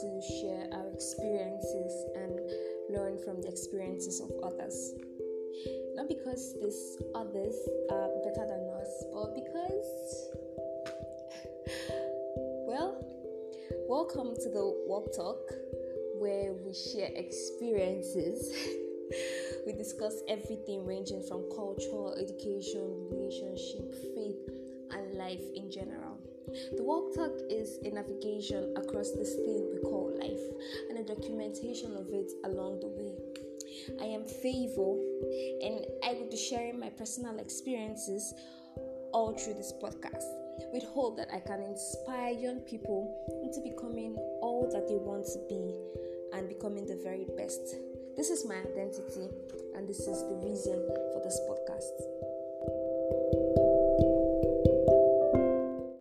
to share our experiences and learn from the experiences of others. Not because these others are better than us, but because, well, welcome to the Walk Talk where we share experiences. we discuss everything ranging from culture, education, relationship, faith, and life in general. The Walk Talk is a navigation across this thing we call life and a documentation of it along the way. I am Favor and I will be sharing my personal experiences all through this podcast with hope that I can inspire young people into becoming all that they want to be and becoming the very best. This is my identity and this is the reason.